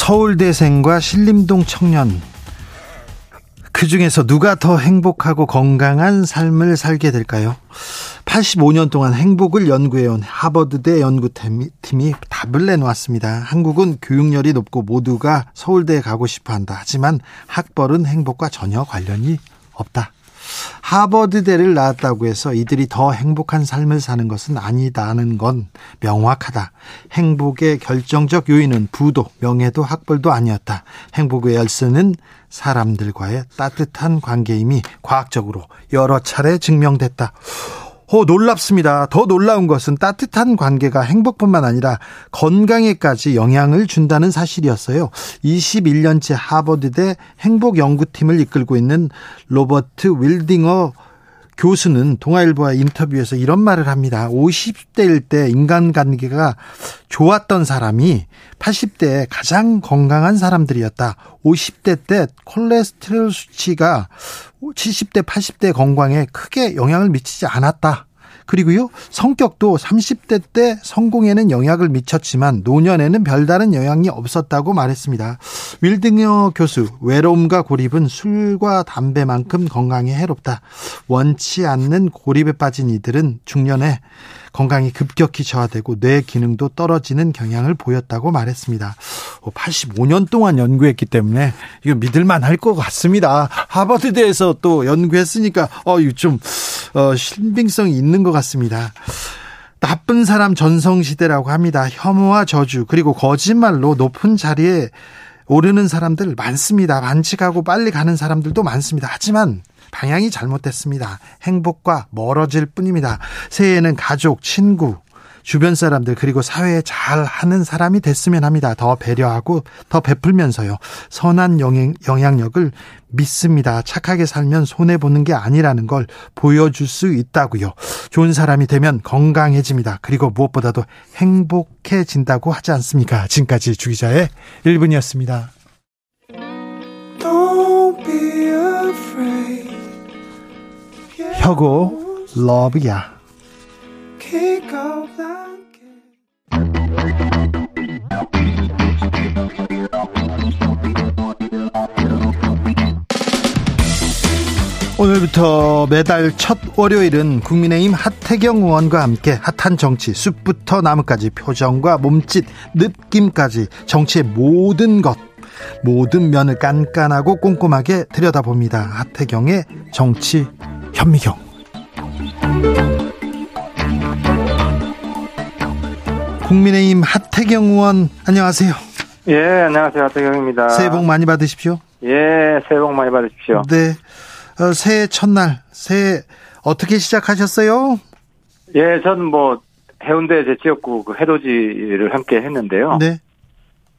서울대생과 신림동 청년 그 중에서 누가 더 행복하고 건강한 삶을 살게 될까요? 85년 동안 행복을 연구해온 하버드대 연구팀이 답을 내놓았습니다. 한국은 교육열이 높고 모두가 서울대에 가고 싶어 한다. 하지만 학벌은 행복과 전혀 관련이 없다. 하버드대를 나왔다고 해서 이들이 더 행복한 삶을 사는 것은 아니다는 건 명확하다. 행복의 결정적 요인은 부도, 명예도, 학벌도 아니었다. 행복의 열쇠는 사람들과의 따뜻한 관계임이 과학적으로 여러 차례 증명됐다. 어, 놀랍습니다. 더 놀라운 것은 따뜻한 관계가 행복뿐만 아니라 건강에까지 영향을 준다는 사실이었어요. 21년째 하버드대 행복연구팀을 이끌고 있는 로버트 윌딩어 교수는 동아일보와 인터뷰에서 이런 말을 합니다. 50대일 때 인간관계가 좋았던 사람이 80대에 가장 건강한 사람들이었다. 50대 때 콜레스테롤 수치가 70대, 80대 건강에 크게 영향을 미치지 않았다. 그리고요, 성격도 30대 때 성공에는 영향을 미쳤지만 노년에는 별다른 영향이 없었다고 말했습니다. 윌딩어 교수, 외로움과 고립은 술과 담배만큼 건강에 해롭다. 원치 않는 고립에 빠진 이들은 중년에 건강이 급격히 저하되고 뇌 기능도 떨어지는 경향을 보였다고 말했습니다. 85년 동안 연구했기 때문에 이거 믿을만 할 것 같습니다. 하버드대에서 또 연구했으니까 어, 이거 좀 어, 신빙성이 있는 것 같습니다. 나쁜 사람 전성시대라고 합니다. 혐오와 저주 그리고 거짓말로 높은 자리에 오르는 사람들 많습니다. 만직하고 빨리 가는 사람들도 많습니다. 하지만 방향이 잘못됐습니다. 행복과 멀어질 뿐입니다. 새해에는 가족, 친구, 주변 사람들 그리고 사회에 잘 하는 사람이 됐으면 합니다. 더 배려하고 더 베풀면서요. 선한 영향, 영향력을 믿습니다. 착하게 살면 손해 보는 게 아니라는 걸 보여줄 수 있다고요. 좋은 사람이 되면 건강해집니다. 그리고 무엇보다도 행복해진다고 하지 않습니까? 지금까지 주기자의 1분이었습니다. 혁오 러브야 오늘부터 매달 첫 월요일은 국민의힘 하태경 의원과 함께 핫한 정치 숲부터 나무까지 표정과 몸짓 느낌까지 정치의 모든 것 모든 면을 깐깐하고 꼼꼼하게 들여다봅니다. 하태경의 정치 현미경 국민의힘 하태경 의원 안녕하세요. 예, 안녕하세요. 하태경입니다. 새해 복 많이 받으십시오. 예, 새해 복 많이 받으십시오. 네. 어, 새해 첫날, 새해 어떻게 시작하셨어요? 예, 저는 뭐 해운대 제 지역구 그 해돋이를 함께 했는데요. 네.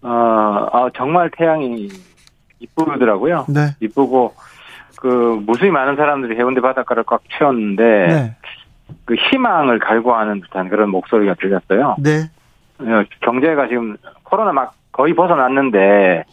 어, 아, 정말 태양이 이쁘더라고요. 네. 이쁘고 그 무수히 많은 사람들이 해운대 바닷가를 꽉 채웠는데 네. 그 희망을 갈구하는 듯한 그런 목소리가 들렸어요. 네. 어, 경제가 지금 코로나 막 거의 벗어났는데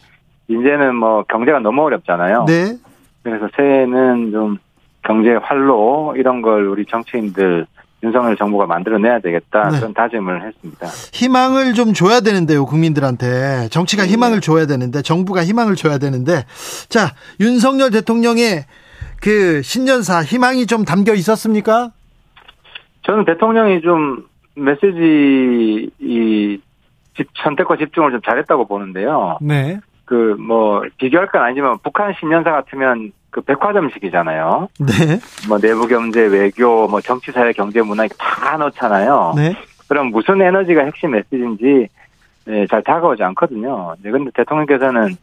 이제는 뭐 경제가 너무 어렵잖아요. 네. 그래서 새해는 좀 경제 활로 이런 걸 우리 정치인들 윤석열 정부가 만들어내야 되겠다 네. 그런 다짐을 했습니다. 희망을 좀 줘야 되는데요, 국민들한테. 정치가 네. 희망을 줘야 되는데, 정부가 희망을 줘야 되는데. 자, 윤석열 대통령의 그 신년사 희망이 좀 담겨 있었습니까? 저는 대통령이 좀 메시지 이 집, 선택과 집중을 좀 잘했다고 보는데요. 네. 그 뭐 비교할 건 아니지만 북한 신년사 같으면 그 백화점식이잖아요. 네. 뭐 내부 경제, 외교, 뭐 정치, 사회, 경제, 문화 다 넣잖아요. 네. 그럼 무슨 에너지가 핵심 메시지인지 예, 잘 다가오지 않거든요. 네, 근데 대통령께서는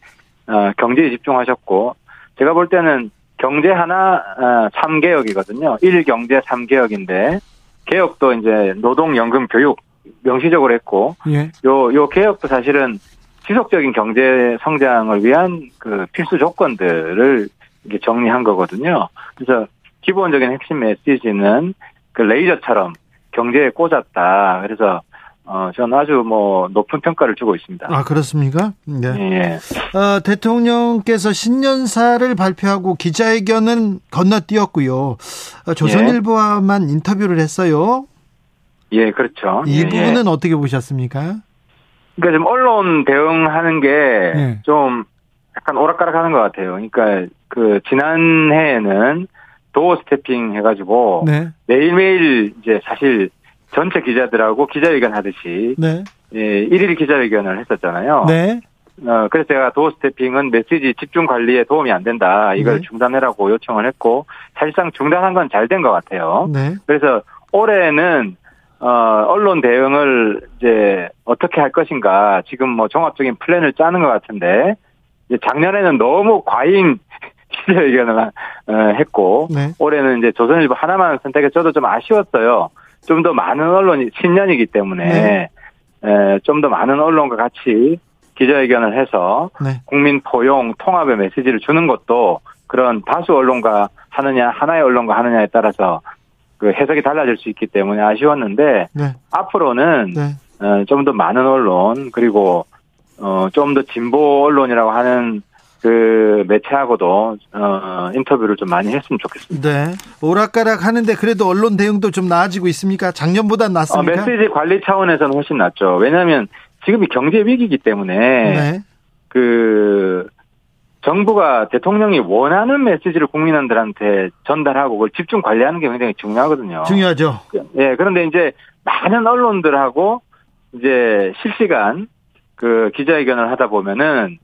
어, 경제에 집중하셨고 제가 볼 때는 경제 하나 어, 3개혁이거든요. 1경제 3개혁인데 개혁도 이제 노동, 연금, 교육 명시적으로 했고 예. 요, 요 개혁도 사실은 지속적인 경제 성장을 위한 그 필수 조건들을 이게 정리한 거거든요. 그래서 기본적인 핵심 메시지는 그 레이저처럼 경제에 꽂았다. 그래서 어, 저는 아주 뭐 높은 평가를 주고 있습니다. 아, 그렇습니까? 네. 예. 어, 대통령께서 신년사를 발표하고 기자회견은 건너뛰었고요. 어, 조선일보와만 예. 인터뷰를 했어요. 예, 그렇죠. 이 예, 부분은 예. 어떻게 보셨습니까? 그러니까 좀 언론 대응하는 게좀 예. 약간 오락가락하는 것 같아요. 그러니까 그 지난해에는 도어 스태핑 해가지고 네. 매일매일 이제 사실 전체 기자들하고 기자회견 하듯이 네. 예, 일일 기자회견을 했었잖아요. 네. 어, 그래서 제가 도어 스태핑은 메시지 집중 관리에 도움이 안 된다. 이걸 네. 중단해라고 요청을 했고 사실상 중단한 건 잘 된 것 같아요. 네. 그래서 올해는 어, 언론 대응을 이제 어떻게 할 것인가 지금 뭐 종합적인 플랜을 짜는 것 같은데 작년에는 너무 과잉 기자회견을 어, 했고 네. 올해는 이제 조선일보 하나만 선택해 저도 좀 아쉬웠어요. 좀 더 많은 언론이 신년이기 때문에 네. 좀더 많은 언론과 같이 기자회견을 해서 네. 국민 포용 통합의 메시지를 주는 것도 그런 다수 언론과 하느냐 하나의 언론과 하느냐에 따라서 그 해석이 달라질 수 있기 때문에 아쉬웠는데 네. 앞으로는 네. 어, 좀더 많은 언론 그리고 어, 좀 더 진보 언론이라고 하는 그 매체하고도 어, 인터뷰를 좀 많이 했으면 좋겠습니다. 네. 오락가락 하는데 그래도 언론 대응도 좀 나아지고 있습니까? 작년보다 낫습니까? 어, 메시지 관리 차원에서는 훨씬 낫죠. 왜냐하면 지금이 경제 위기이기 때문에 네. 그 정부가 대통령이 원하는 메시지를 국민들한테 전달하고 그걸 집중 관리하는 게 굉장히 중요하거든요. 중요하죠. 예, 그런데 이제 많은 언론들하고 이제 실시간 그 기자회견을 하다 보면은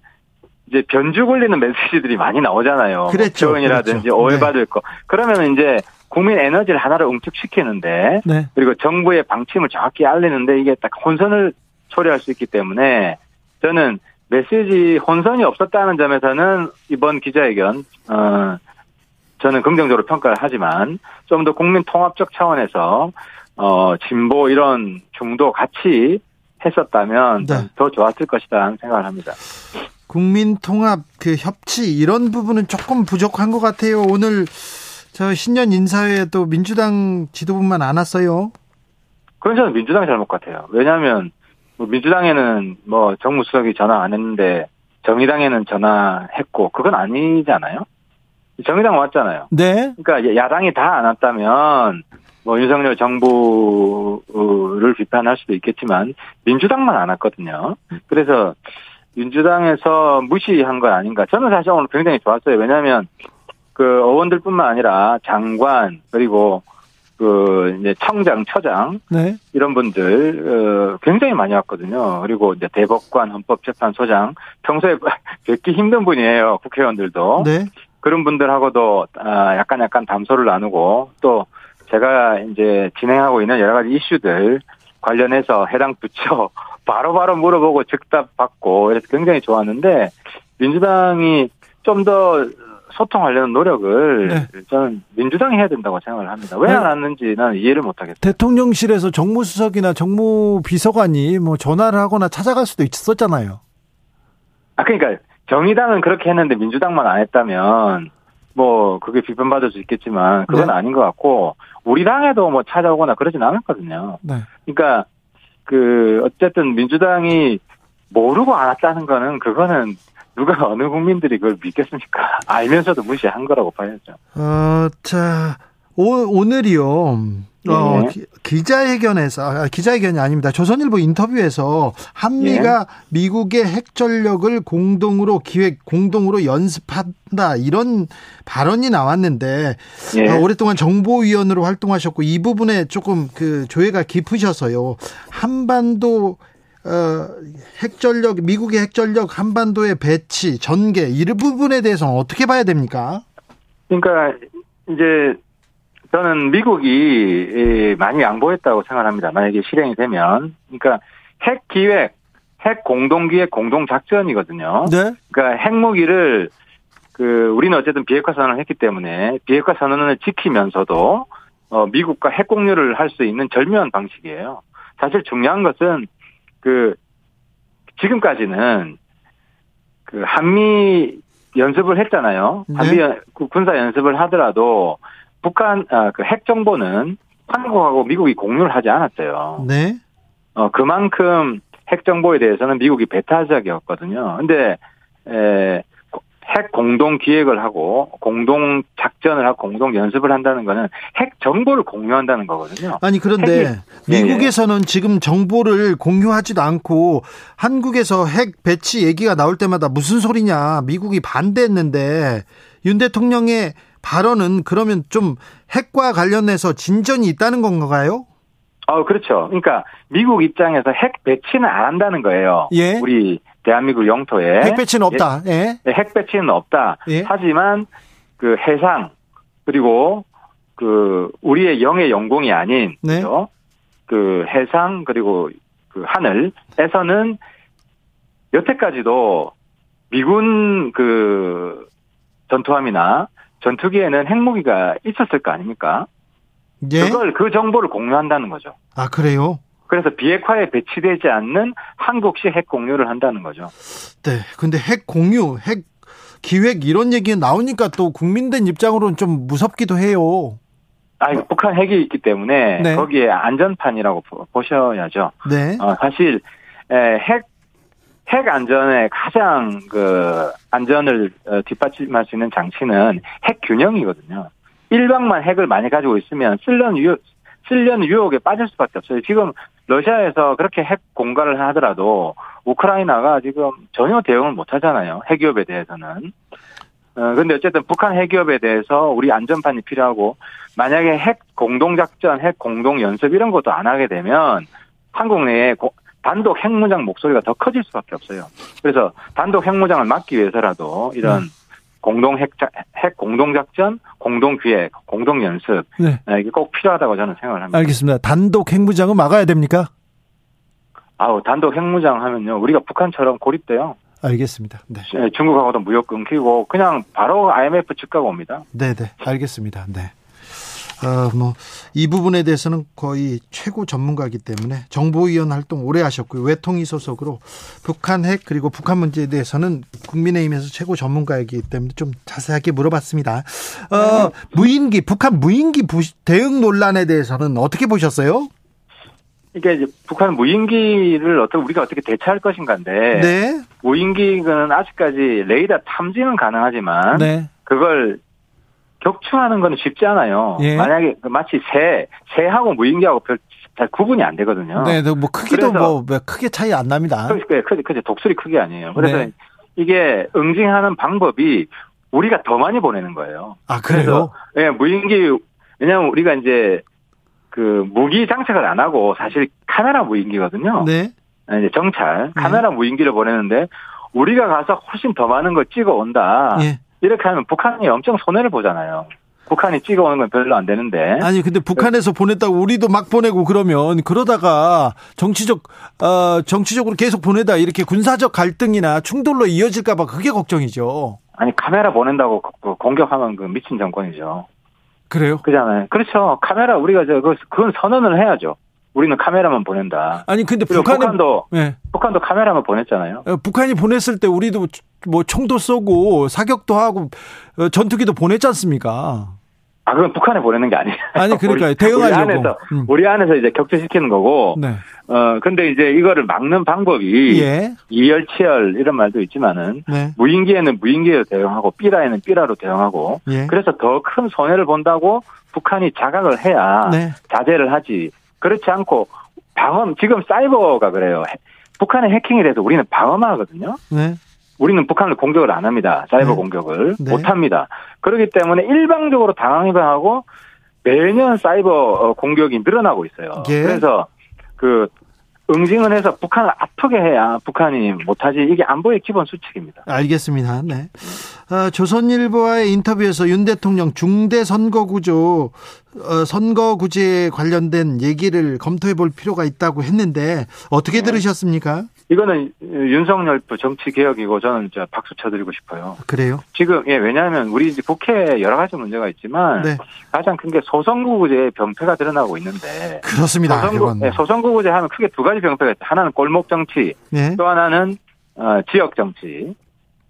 이제 변주 걸리는 메시지들이 많이 나오잖아요. 그렇죠. 표현이라든지 그렇죠. 오해받을 네. 거. 그러면 이제 국민 에너지를 하나로 응축시키는데 네. 그리고 정부의 방침을 정확히 알리는데 이게 딱 혼선을 초래할 수 있기 때문에 저는 메시지 혼선이 없었다는 점에서는 이번 기자회견 어 저는 긍정적으로 평가를 하지만 좀 더 국민 통합적 차원에서 어 진보 이런 중도 같이 했었다면 네. 더 좋았을 것이다 생각을 합니다. 국민 통합 그 협치 이런 부분은 조금 부족한 것 같아요. 오늘 저 신년 인사회에도 민주당 지도부만 안 왔어요. 그건 저는 민주당 잘못 같아요. 왜냐하면 뭐 민주당에는 뭐 정무수석이 전화 안 했는데 정의당에는 전화했고 그건 아니잖아요. 정의당 왔잖아요. 네. 그러니까 야당이 다 안 왔다면 뭐 윤석열 정부를 비판할 수도 있겠지만 민주당만 안 왔거든요. 그래서 민주당에서 무시한 건 아닌가. 저는 사실 오늘 굉장히 좋았어요. 왜냐하면 그 의원들뿐만 아니라 장관 그리고 그 이제 청장, 처장 네. 이런 분들 어, 굉장히 많이 왔거든요. 그리고 이제 대법관, 헌법재판소장 평소에 뵙기 힘든 분이에요. 국회의원들도 네. 그런 분들하고도 아, 약간 약간 담소를 나누고 또 제가 이제 진행하고 있는 여러 가지 이슈들 관련해서 해당 부처 바로바로 바로 물어보고 즉답 받고 그래서 굉장히 좋았는데 민주당이 좀 더 소통하려는 노력을 네. 저는 민주당이 해야 된다고 생각을 합니다. 왜안 네. 왔는지 나는 이해를 못하겠어요. 대통령실에서 정무수석이나 정무비서관이 뭐 전화를 하거나 찾아갈 수도 있었잖아요. 아 그러니까 정의당은 그렇게 했는데 민주당만 안 했다면 뭐 그게 비판받을 수 있겠지만 그건 네. 아닌 것 같고 우리 당에도 뭐 찾아오거나 그러진 않았거든요. 네. 그러니까 그 어쨌든 민주당이 모르고 안 왔다는 거는 그거는 누가 어느 국민들이 그걸 믿겠습니까? 알면서도 무시한 거라고 봐야죠. 어, 자, 오, 오늘이요. 어, 네. 기자회견에서 아, 기자회견이 아닙니다. 조선일보 인터뷰에서 한미가 네. 미국의 핵 전력을 공동으로 기획 공동으로 연습한다 이런 발언이 나왔는데 네. 어, 오랫동안 정보위원으로 활동하셨고 이 부분에 조금 그 조회가 깊으셔서요. 한반도 어, 핵전력 미국의 핵전력 한반도의 배치 전개 이 부분에 대해서는 어떻게 봐야 됩니까? 그러니까 이제 저는 미국이 많이 양보했다고 생각합니다. 만약에 실행이 되면. 그러니까 핵 기획, 핵 공동 기획 공동 작전이거든요. 네. 그러니까 핵무기를 그 우리는 어쨌든 비핵화 선언을 했기 때문에 비핵화 선언을 지키면서도 어 미국과 핵 공유를 할 수 있는 절묘한 방식이에요. 사실 중요한 것은 그 지금까지는 그 한미 연습을 했잖아요. 네. 한미 군사 연습을 하더라도 북한 아, 그 핵 정보는 한국하고 미국이 공유를 하지 않았어요. 네. 어 그만큼 핵 정보에 대해서는 미국이 배타적이었거든요. 근데 에, 고- 핵 공동 기획을 하고 공동 작전을 하고 공동 연습을 한다는 거는 핵 정보를 공유한다는 거거든요. 아니 그런데 핵이- 예, 미국에서는 지금 정보를 공유하지도 않고 한국에서 핵 배치 얘기가 나올 때마다 무슨 소리냐 미국이 반대했는데 윤 대통령의 발언은 그러면 좀 핵과 관련해서 진전이 있다는 건가요? 어, 그렇죠. 그러니까 미국 입장에서 핵 배치는 안 한다는 거예요. 예. 우리 대한민국 영토에 핵 배치는 없다. 예. 예, 핵 배치는 없다. 예. 하지만 그 해상 그리고 그 우리의 영의 영공이 아닌 네. 그죠? 그 해상 그리고 그 하늘에서는 여태까지도 미군 그 전투함이나 전투기에는 핵무기가 있었을 거 아닙니까? 예. 그걸 그 정보를 공유한다는 거죠. 아 그래요? 그래서 비핵화에 배치되지 않는 한국식 핵 공유를 한다는 거죠. 네. 근데 핵 공유, 핵 기획 이런 얘기 나오니까 또 국민들 입장으로는 좀 무섭기도 해요. 아, 북한 핵이 있기 때문에 네. 거기에 안전판이라고 보- 보셔야죠. 네. 어, 사실 에, 핵, 핵 안전의 가장 그 안전을 어, 뒷받침할 수 있는 장치는 핵 균형이거든요. 일방만 핵을 많이 가지고 있으면 쓸려는 유 쓸려는 유혹에 빠질 수밖에 없어요. 지금 러시아에서 그렇게 핵 공갈을 하더라도 우크라이나가 지금 전혀 대응을 못 하잖아요. 핵기업에 대해서는. 어, 근데 어쨌든 북한 핵기업에 대해서 우리 안전판이 필요하고 만약에 핵 공동작전, 핵 공동연습 이런 것도 안 하게 되면 한국 내에 고- 단독 핵무장 목소리가 더 커질 수밖에 없어요. 그래서 단독 핵무장을 막기 위해서라도 이런 음. 공동 핵, 핵 공동 작전, 공동 기획, 공동 연습 네. 네, 이게 꼭 필요하다고 저는 생각을 합니다. 알겠습니다. 단독 핵무장은 막아야 됩니까? 아우 단독 핵무장 하면요 우리가 북한처럼 고립돼요. 알겠습니다. 네. 예, 중국하고도 무역 끊기고 그냥 바로 IMF 측가가 옵니다. 네, 네. 알겠습니다. 네. 어, 뭐, 이 부분에 대해서는 거의 최고 전문가이기 때문에 정보위원 활동 오래 하셨고요. 외통위 소속으로 북한 핵 그리고 북한 문제에 대해서는 국민의힘에서 최고 전문가이기 때문에 좀 자세하게 물어봤습니다. 어, 무인기, 북한 무인기 부- 대응 논란에 대해서는 어떻게 보셨어요? 이게 이제 북한 무인기를 어떻게 우리가 어떻게 대처할 것인가인데 네. 무인기는 아직까지 레이더 탐지는 가능하지만 네. 그걸 격추하는 건 쉽지 않아요. 예. 만약에 그 마치 새, 새하고 무인기하고 별 잘 구분이 안 되거든요. 네, 뭐 크기도 뭐, 뭐 크게 차이 안 납니다. 크게, 크게, 크게 독수리 크기 아니에요. 그래서 네. 이게 응징하는 방법이 우리가 더 많이 보내는 거예요. 아, 그래요? 예, 무인기, 왜냐면 우리가 이제 그 무기 장착을 안 하고 사실 카메라 무인기거든요. 네. 아, 이제 정찰, 카메라 무인기를 보내는데 우리가 가서 훨씬 더 많은 걸 찍어 온다. 예. 이렇게 하면 북한이 엄청 손해를 보잖아요. 북한이 찍어 오는 건 별로 안 되는데. 아니 근데 북한에서 보냈다고 우리도 막 보내고 그러면 그러다가 정치적 어 정치적으로 계속 보내다 이렇게 군사적 갈등이나 충돌로 이어질까봐 그게 걱정이죠. 아니 카메라 보낸다고 그 공격하면 그 미친 정권이죠. 그래요? 그잖아요. 그렇죠. 카메라 우리가 저 그- 그건 선언을 해야죠. 우리는 카메라만 보낸다. 아니 근데 북한은 북한도 예. 북한도 카메라만 보냈잖아요. 어, 북한이 보냈을 때 우리도 뭐 총도 쏘고 사격도 하고 어, 전투기도 보냈지 않습니까? 아 그건 북한에 보내는 게 아니에요. 아니 그러니까요. 우리, 대응하려고. 우리 안에서 음. 우리 안에서 이제 격추시키는 거고. 네. 어 근데 이제 이거를 막는 방법이 예. 이열치열 이런 말도 있지만은 네. 무인기에는 무인기로 대응하고 삐라에는 삐라로 대응하고 예. 그래서 더 큰 손해를 본다고 북한이 자각을 해야 네. 자제를 하지. 그렇지 않고 방어 지금 사이버가 그래요. 해- 북한의 해킹에 대해서 우리는 방어하거든요. 네. 우리는 북한을 공격을 안 합니다. 사이버 네. 공격을 네. 못 합니다. 그렇기 때문에 일방적으로 당황해하고 매년 사이버 어, 공격이 늘어나고 있어요. 예. 그래서 그 응징을 해서 북한을 아프게 해야 북한이 못하지 이게 안보의 기본 수칙입니다. 알겠습니다. 네. 아, 조선일보와의 인터뷰에서 윤 대통령 중대 선거 구조 어, 선거구제 관련된 얘기를 검토해 볼 필요가 있다고 했는데 어떻게 네. 들으셨습니까? 이거는 윤석열부 정치 개혁이고 저는 진짜 박수 쳐드리고 싶어요. 그래요? 지금 예 왜냐하면 우리 국회에 여러 가지 문제가 있지만 네. 가장 큰 게 소선거구제의 병폐가 드러나고 있는데 그렇습니다. 소선거, 예, 소선거구제 하면 크게 두 가지 병폐가 있다. 하나는 골목 정치, 네. 또 하나는 어, 지역 정치,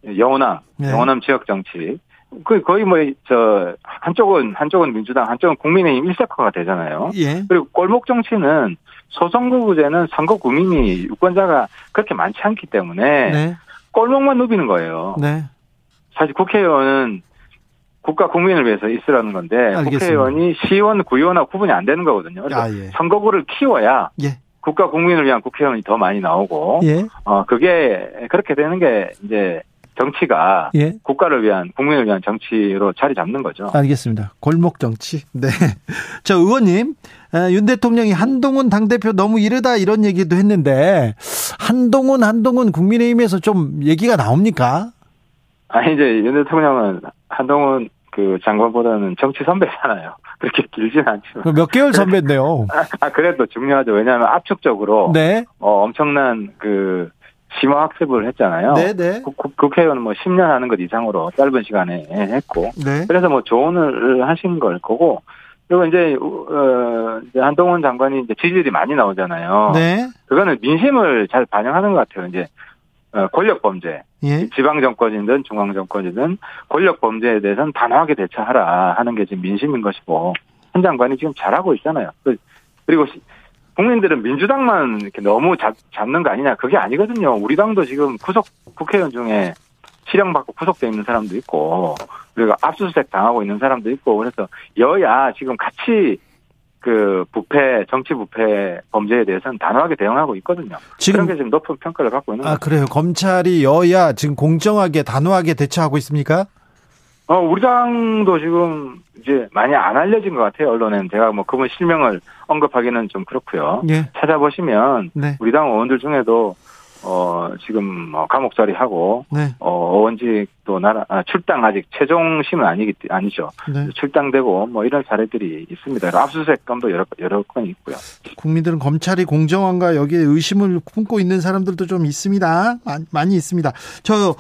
영호남, 네. 영호남 지역 정치. 그 거의 뭐 저 한쪽은 한쪽은 민주당, 한쪽은 국민의힘 일색화가 되잖아요. 예. 그리고 골목 정치는 소선거구제는 선거 국민이 유권자가 그렇게 많지 않기 때문에 네. 골목만 누비는 거예요. 네. 사실 국회의원은 국가 국민을 위해서 있으라는 건데 알겠습니다. 국회의원이 시의원, 구의원하고 구분이 안 되는 거거든요. 그래서 아, 예. 선거구를 키워야 예. 국가 국민을 위한 국회의원이 더 많이 나오고 예. 어 그게 그렇게 되는 게 이제 정치가 예. 국가를 위한 국민을 위한 정치로 자리 잡는 거죠. 알겠습니다. 골목 정치. 네. 저 의원님 윤 대통령이 한동훈 당 대표 너무 이르다 이런 얘기도 했는데 한동훈 한동훈 국민의힘에서 좀 얘기가 나옵니까? 아니 이제 윤 대통령은 한동훈 그 장관보다는 정치 선배잖아요. 그렇게 길진 않지만. 몇 개월 선배인데요. 아, 그래도 중요하죠. 왜냐하면 압축적으로. 네. 어, 엄청난 그 심화 학습을 했잖아요. 네네. 네. 국, 국회의원은 뭐 10년 하는 것 이상으로 짧은 시간에 했고. 네. 그래서 뭐 조언을 하신 걸 거고. 그리고 이제, 어, 이제 한동훈 장관이 이제 지지율이 많이 나오잖아요. 네. 그거는 민심을 잘 반영하는 것 같아요. 이제, 어, 권력 범죄. 예. 지방 정권이든 중앙 정권이든 권력 범죄에 대해서는 단호하게 대처하라 하는 게 지금 민심인 것이고, 한 장관이 지금 잘하고 있잖아요. 그, 그리고 국민들은 민주당만 이렇게 너무 잡, 잡는 거 아니냐 그게 아니거든요. 우리 당도 지금 구속 국회의원 중에 실형받고 구속돼 있는 사람도 있고 그리고 압수수색 당하고 있는 사람도 있고 그래서 여야 지금 같이 그 부패 정치 부패 범죄에 대해서는 단호하게 대응하고 있거든요. 지금 그런 게 지금 높은 평가를 받고 있는 아 거죠. 그래요. 검찰이 여야 지금 공정하게 단호하게 대처하고 있습니까? 어 우리 당도 지금 이제 많이 안 알려진 것 같아요. 언론에는 제가 뭐 그분 실명을 언급하기는 좀 그렇고요. 예. 찾아보시면 네. 우리 당 의원들 중에도 어 지금 뭐 감옥살이 하고 네. 어 의원직도 나라 아, 출당 아직 최종 심은 아니기 아니죠. 네. 출당되고 뭐 이런 사례들이 있습니다. 압수수색감도 여러 여러 건 있고요. 국민들은 검찰이 공정한가 여기에 의심을 품고 있는 사람들도 좀 있습니다. 많이 있습니다. 저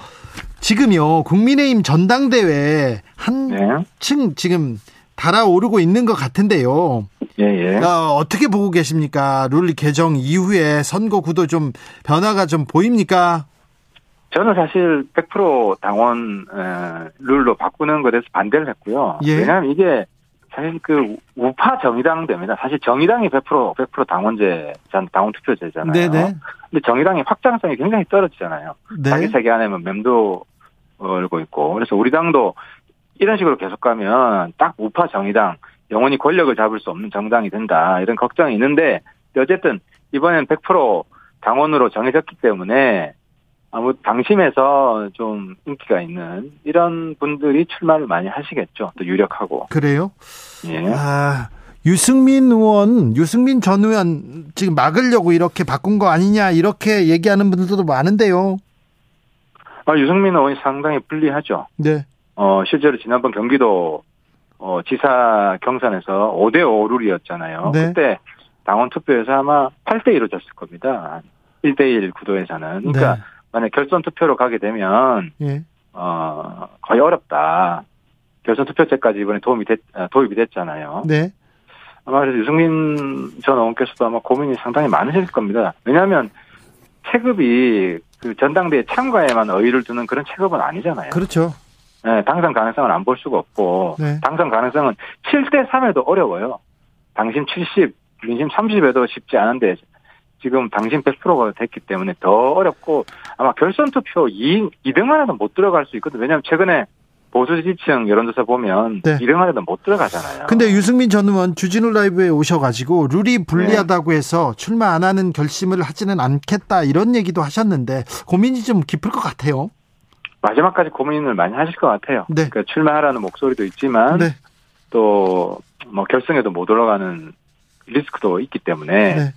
지금요 국민의힘 전당대회 한층 네. 지금 달아오르고 있는 것 같은데요. 예, 예. 어, 어떻게 보고 계십니까? 룰 개정 이후에 선거 구도 좀 변화가 좀 보입니까? 저는 사실 100% 당원 룰로 바꾸는 것에 대해서 반대를 했고요. 예. 왜냐하면 이게 사실 그 우파 정의당 됩니다. 사실 정의당이 100% 100% 당원제 당원 투표제잖아요. 네네. 근데 정의당이 확장성이 굉장히 떨어지잖아요. 네. 자기 세계 안에만 맴도 얼고 있고 그래서 우리 당도 이런 식으로 계속 가면 딱 우파 정의당 영원히 권력을 잡을 수 없는 정당이 된다 이런 걱정이 있는데 어쨌든 이번엔 100% 당원으로 정해졌기 때문에 아무 당심에서 좀 인기가 있는 이런 분들이 출마를 많이 하시겠죠. 또 유력하고. 그래요? 예. 아, 유승민 의원, 유승민 전 의원 지금 막으려고 이렇게 바꾼 거 아니냐 이렇게 얘기하는 분들도 많은데요. 아, 유승민 의원이 상당히 불리하죠. 네. 어, 실제로 지난번 경기도 어, 지사 경선에서 5대 5 룰이었잖아요. 네. 그때 당원 투표에서 아마 8대 1로 졌을 겁니다. 1대 1 구도에서는. 그러니까 네. 만약 결선 투표로 가게 되면 예. 어, 거의 어렵다. 결선 투표제까지 이번에 도움이 됐, 아, 도입이 됐잖아요. 네. 아마 그래서 유승민 전 의원께서도 아마 고민이 상당히 많으실 겁니다. 왜냐하면 체급이 그 전당대회 참가에만 의의를 두는 그런 체급은 아니잖아요. 그렇죠. 네, 당선 가능성을 안볼 수가 없고 네. 당선 가능성은 7대 3에도 어려워요. 당심 70, 민심 30에도 쉽지 않은데 지금 당심 100%가 됐기 때문에 더 어렵고 아마 결선 투표 2, 2등 안에도 못 들어갈 수 있거든요. 왜냐하면 최근에 보수 지지층 여론조사 보면 네. 2등 안에도 못 들어가잖아요. 근데 유승민 전 의원 주진우 라이브에 오셔가지고 룰이 불리하다고 네. 해서 출마 안 하는 결심을 하지는 않겠다 이런 얘기도 하셨는데 고민이 좀 깊을 것 같아요. 마지막까지 고민을 많이 하실 것 같아요. 네. 그러니까 출마하라는 목소리도 있지만 네. 또뭐 결승에도 못 올라가는 리스크도 있기 때문에 네.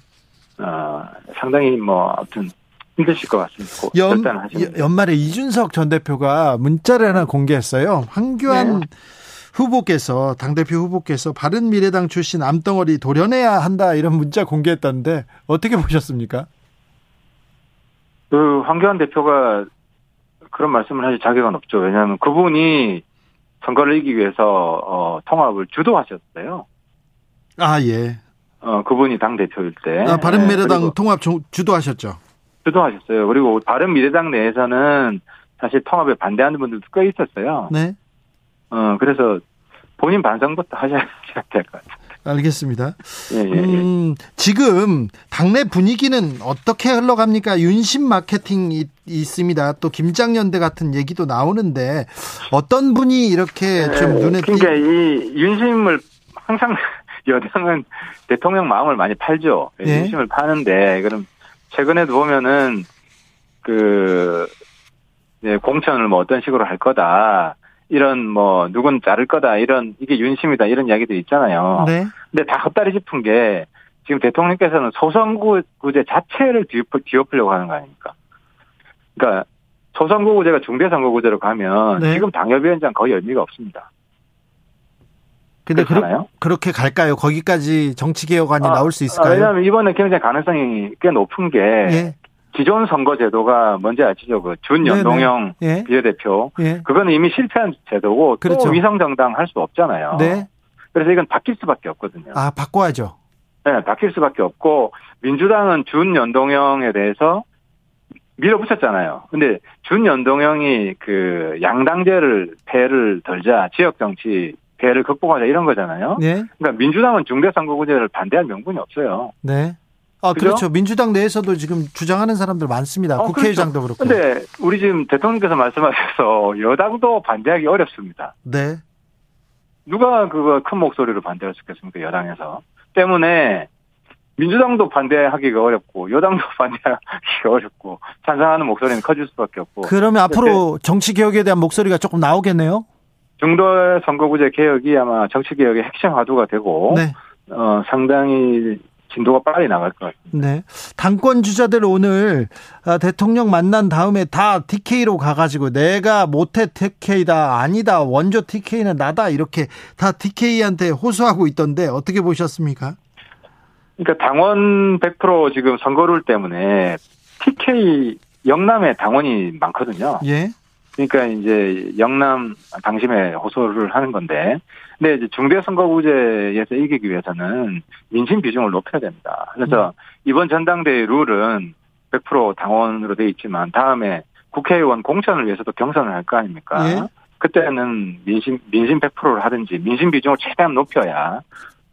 어, 상당히 뭐 아무튼 힘드실 것 같습니다. 연, 연말에 이준석 전 대표가 문자를 하나 공개했어요. 황교안 네. 후보께서 당대표 후보께서 바른미래당 출신 암덩어리 도려내야 한다 이런 문자 공개했다는데 어떻게 보셨습니까? 그 황교안 대표가 그런 말씀을 하실 자격은 없죠. 왜냐하면 그분이 선거를 이기기 위해서 어, 통합을 주도하셨어요. 아 예. 어 그분이 당 대표일 때. 아, 바른미래당 네, 통합 주도하셨죠. 주도하셨어요. 그리고 바른미래당 내에서는 사실 통합에 반대하는 분들도 꽤 있었어요. 네. 어 그래서 본인 반성부터 하셔야 될 것 같아요. 알겠습니다. 예, 예, 예. 음, 지금 당내 분위기는 어떻게 흘러갑니까? 윤심 마케팅이 있습니다. 또 김장연대 같은 얘기도 나오는데 어떤 분이 이렇게 좀 눈에 띄... 그러니까 이 윤심을 항상 여당은 대통령 마음을 많이 팔죠. 예. 윤심을 파는데 그럼 최근에도 보면은 그 네, 공천을 뭐 어떤 식으로 할 거다. 이런 뭐 누군 자를 거다 이런 이게 윤심이다 이런 이야기들이 있잖아요. 네. 근데 다 헛다리 짚은 게 지금 대통령께서는 소선구제 자체를 뒤엎, 뒤엎으려고 하는 거 아닙니까? 그러니까 소선구제가 중대선거구제로 가면 네. 지금 당협위원장 거의 의미가 없습니다. 근데 그렇? 그렇게 갈까요? 거기까지 정치 개혁안이 아, 나올 수 아, 있을까요? 왜냐하면 이번에 굉장히 가능성이 꽤 높은 게 예. 기존 선거 제도가 뭔지 아시죠? 그 준연동형 예. 비례대표 예. 그거는 이미 실패한 제도고 그렇죠. 또 위성 정당 할 수 없잖아요. 네. 그래서 이건 바뀔 수밖에 없거든요. 아, 바꿔야죠. 네, 바뀔 수밖에 없고 민주당은 준연동형에 대해서 밀어붙였잖아요. 근데 준연동형이 그 양당제를 폐를 덜자 지역 정치 폐를 극복하자 이런 거잖아요. 네. 그러니까 민주당은 중대 선거구제를 반대할 명분이 없어요. 네. 아, 그죠? 그렇죠. 민주당 내에서도 지금 주장하는 사람들 많습니다. 어, 국회의장도 그렇고. 근데 우리 지금 대통령께서 말씀하셔서 여당도 반대하기 어렵습니다. 네. 누가 그거 큰 목소리로 반대할 수 있겠습니까? 여당에서. 때문에 민주당도 반대하기가 어렵고 여당도 반대하기가 어렵고 찬성하는 목소리는 커질 수밖에 없고 그러면 앞으로 정치 개혁에 대한 목소리가 조금 나오겠네요. 중도 선거구제 개혁이 아마 정치 개혁의 핵심 화두가 되고 네. 어, 상당히 진도가 빨리 나갈 것 같습니다. 네. 당권 주자들 오늘 아, 대통령 만난 다음에 다 TK로 가가지고 내가 못해 TK다 아니다 원조 TK는 나다 이렇게 다 TK한테 호소하고 있던데 어떻게 보셨습니까? 그러니까 당원 100% 지금 선거룰 때문에 TK 영남에 당원이 많거든요. 예. 그러니까 이제 영남 당심에 호소를 하는 건데, 근데 이제 중대선거구제에서 이기기 위해서는 민심 비중을 높여야 됩니다. 그래서 이번 전당대회 룰은 100% 당원으로 돼 있지만 다음에 국회의원 공천을 위해서도 경선을 할 거 아닙니까? 예. 그때는 민심 민심 100%를 하든지 민심 비중을 최대한 높여야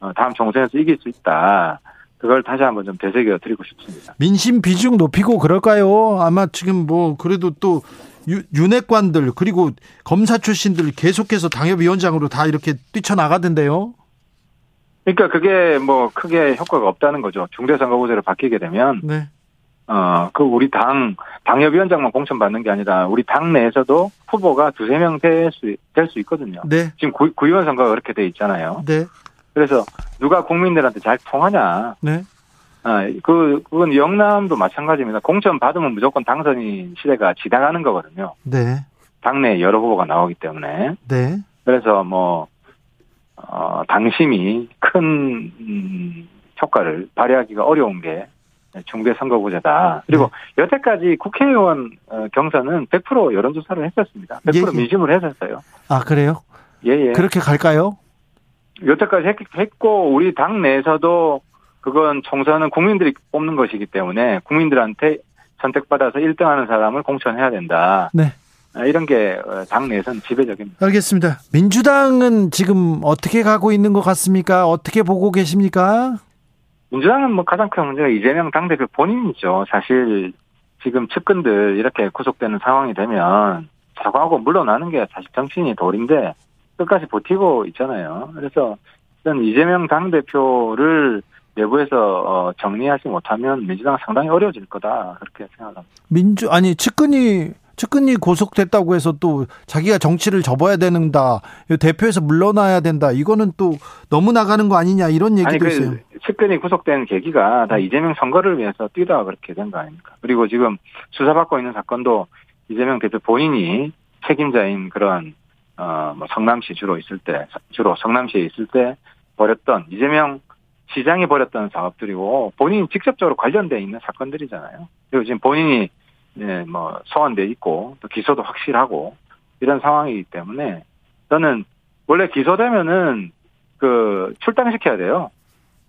어, 다음 총선에서 이길 수 있다. 그걸 다시 한번 좀 되새겨 드리고 싶습니다. 민심 비중 높이고 그럴까요? 아마 지금 뭐 그래도 또 유- 윤핵관들 그리고 검사 출신들 계속해서 당협위원장으로 다 이렇게 뛰쳐나가던데요. 그러니까 그게 뭐 크게 효과가 없다는 거죠. 중대선거구제로 바뀌게 되면 네. 어, 그 우리 당, 당협위원장만 공천받는 게 아니라 우리 당 내에서도 후보가 두세 명 될 수, 될 수 있거든요. 네. 지금 구, 구의원 선거가 그렇게 돼 있잖아요. 네. 그래서 누가 국민들한테 잘 통하냐. 네. 아, 그, 그건 영남도 마찬가지입니다. 공천 받으면 무조건 당선인 시대가 지나가는 거거든요. 네. 당내 여러 후보가 나오기 때문에. 네. 그래서 뭐, 어, 당심이 큰, 음, 효과를 발휘하기가 어려운 게 중대 선거구제다. 그리고 여태까지 국회의원 어, 경선은 100% 여론조사를 했었습니다. 100% 예, 예. 민심을 했었어요. 아 그래요? 예, 예. 그렇게 갈까요? 여태까지 했, 했고, 우리 당 내에서도 그건 총선은 국민들이 뽑는 것이기 때문에 국민들한테 선택받아서 1등 하는 사람을 공천해야 된다. 네. 아, 이런 게 당 내에서는 지배적입니다. 알겠습니다. 민주당은 지금 어떻게 가고 있는 것 같습니까? 어떻게 보고 계십니까? 민주당은 뭐 가장 큰 문제가 이재명 당대표 본인이죠. 사실 지금 측근들 이렇게 구속되는 상황이 되면 사과하고 물러나는 게 사실 정치인이 도리인데 끝까지 버티고 있잖아요. 그래서 저는 이재명 당대표를 내부에서 어, 정리하지 못하면 민주당 상당히 어려워질 거다 그렇게 생각합니다. 민주 아니 측근이 측근이 고속됐다고 해서 또 자기가 정치를 접어야 된다. 대표에서 물러나야 된다. 이거는 또 너무 나가는 거 아니냐 이런 아니 얘기도 있어요. 그 측근이 구속된 계기가 다 이재명 선거를 위해서 뛰다가 그렇게 된 거 아닙니까? 그리고 지금 수사받고 있는 사건도 이재명 대표 본인이 책임자인 그런 어뭐 성남시 주로 있을 때 주로 성남시에 있을 때 벌였던 이재명 시장이 벌였던 사업들이고 본인이 직접적으로 관련돼 있는 사건들이잖아요. 그리고 지금 본인이 네, 뭐 소환돼 있고 또 기소도 확실하고 이런 상황이기 때문에 저는 원래 기소되면은 그 출당시켜야 돼요.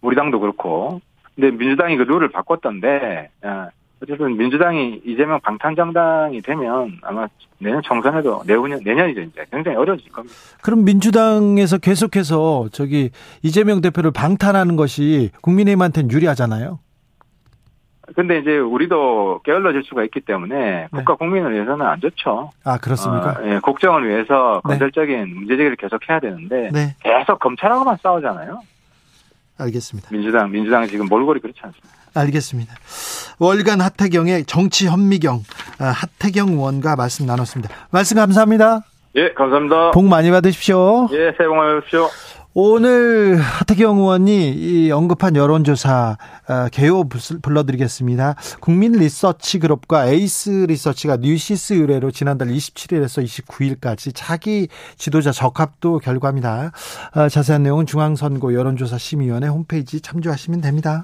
우리 당도 그렇고. 근데 민주당이 그 룰을 바꿨던데 아, 어쨌든 민주당이 이재명 방탄정당이 되면 아마 내년 총선에도 내후년 내년이죠 이제 굉장히 어려워질 겁니다. 그럼 민주당에서 계속해서 저기 이재명 대표를 방탄하는 것이 국민의힘한테는 유리하잖아요. 근데 이제 우리도 게을러질 수가 있기 때문에 네. 국가 국민을 위해서는 안 좋죠. 아 그렇습니까? 어, 예, 국정을 위해서 네. 건설적인 문제 제기를 계속 해야 되는데 네. 계속 검찰하고만 싸우잖아요. 알겠습니다. 민주당 민주당 지금 몰골이 그렇지 않습니다. 알겠습니다. 월간 하태경의 정치 현미경 아, 하태경 의원과 말씀 나눴습니다. 말씀 감사합니다. 예, 감사합니다. 복 많이 받으십시오. 예, 새해 복 많이 받으십시오. 오늘 하태경 의원이 이 언급한 여론조사 어, 개요 불러드리겠습니다. 국민 리서치 그룹과 에이스 리서치가 뉴시스 의뢰로 지난달 27일에서 29일까지 차기 지도자 적합도 결과입니다. 어, 자세한 내용은 중앙선거 여론조사 심의위원회 홈페이지 참조하시면 됩니다.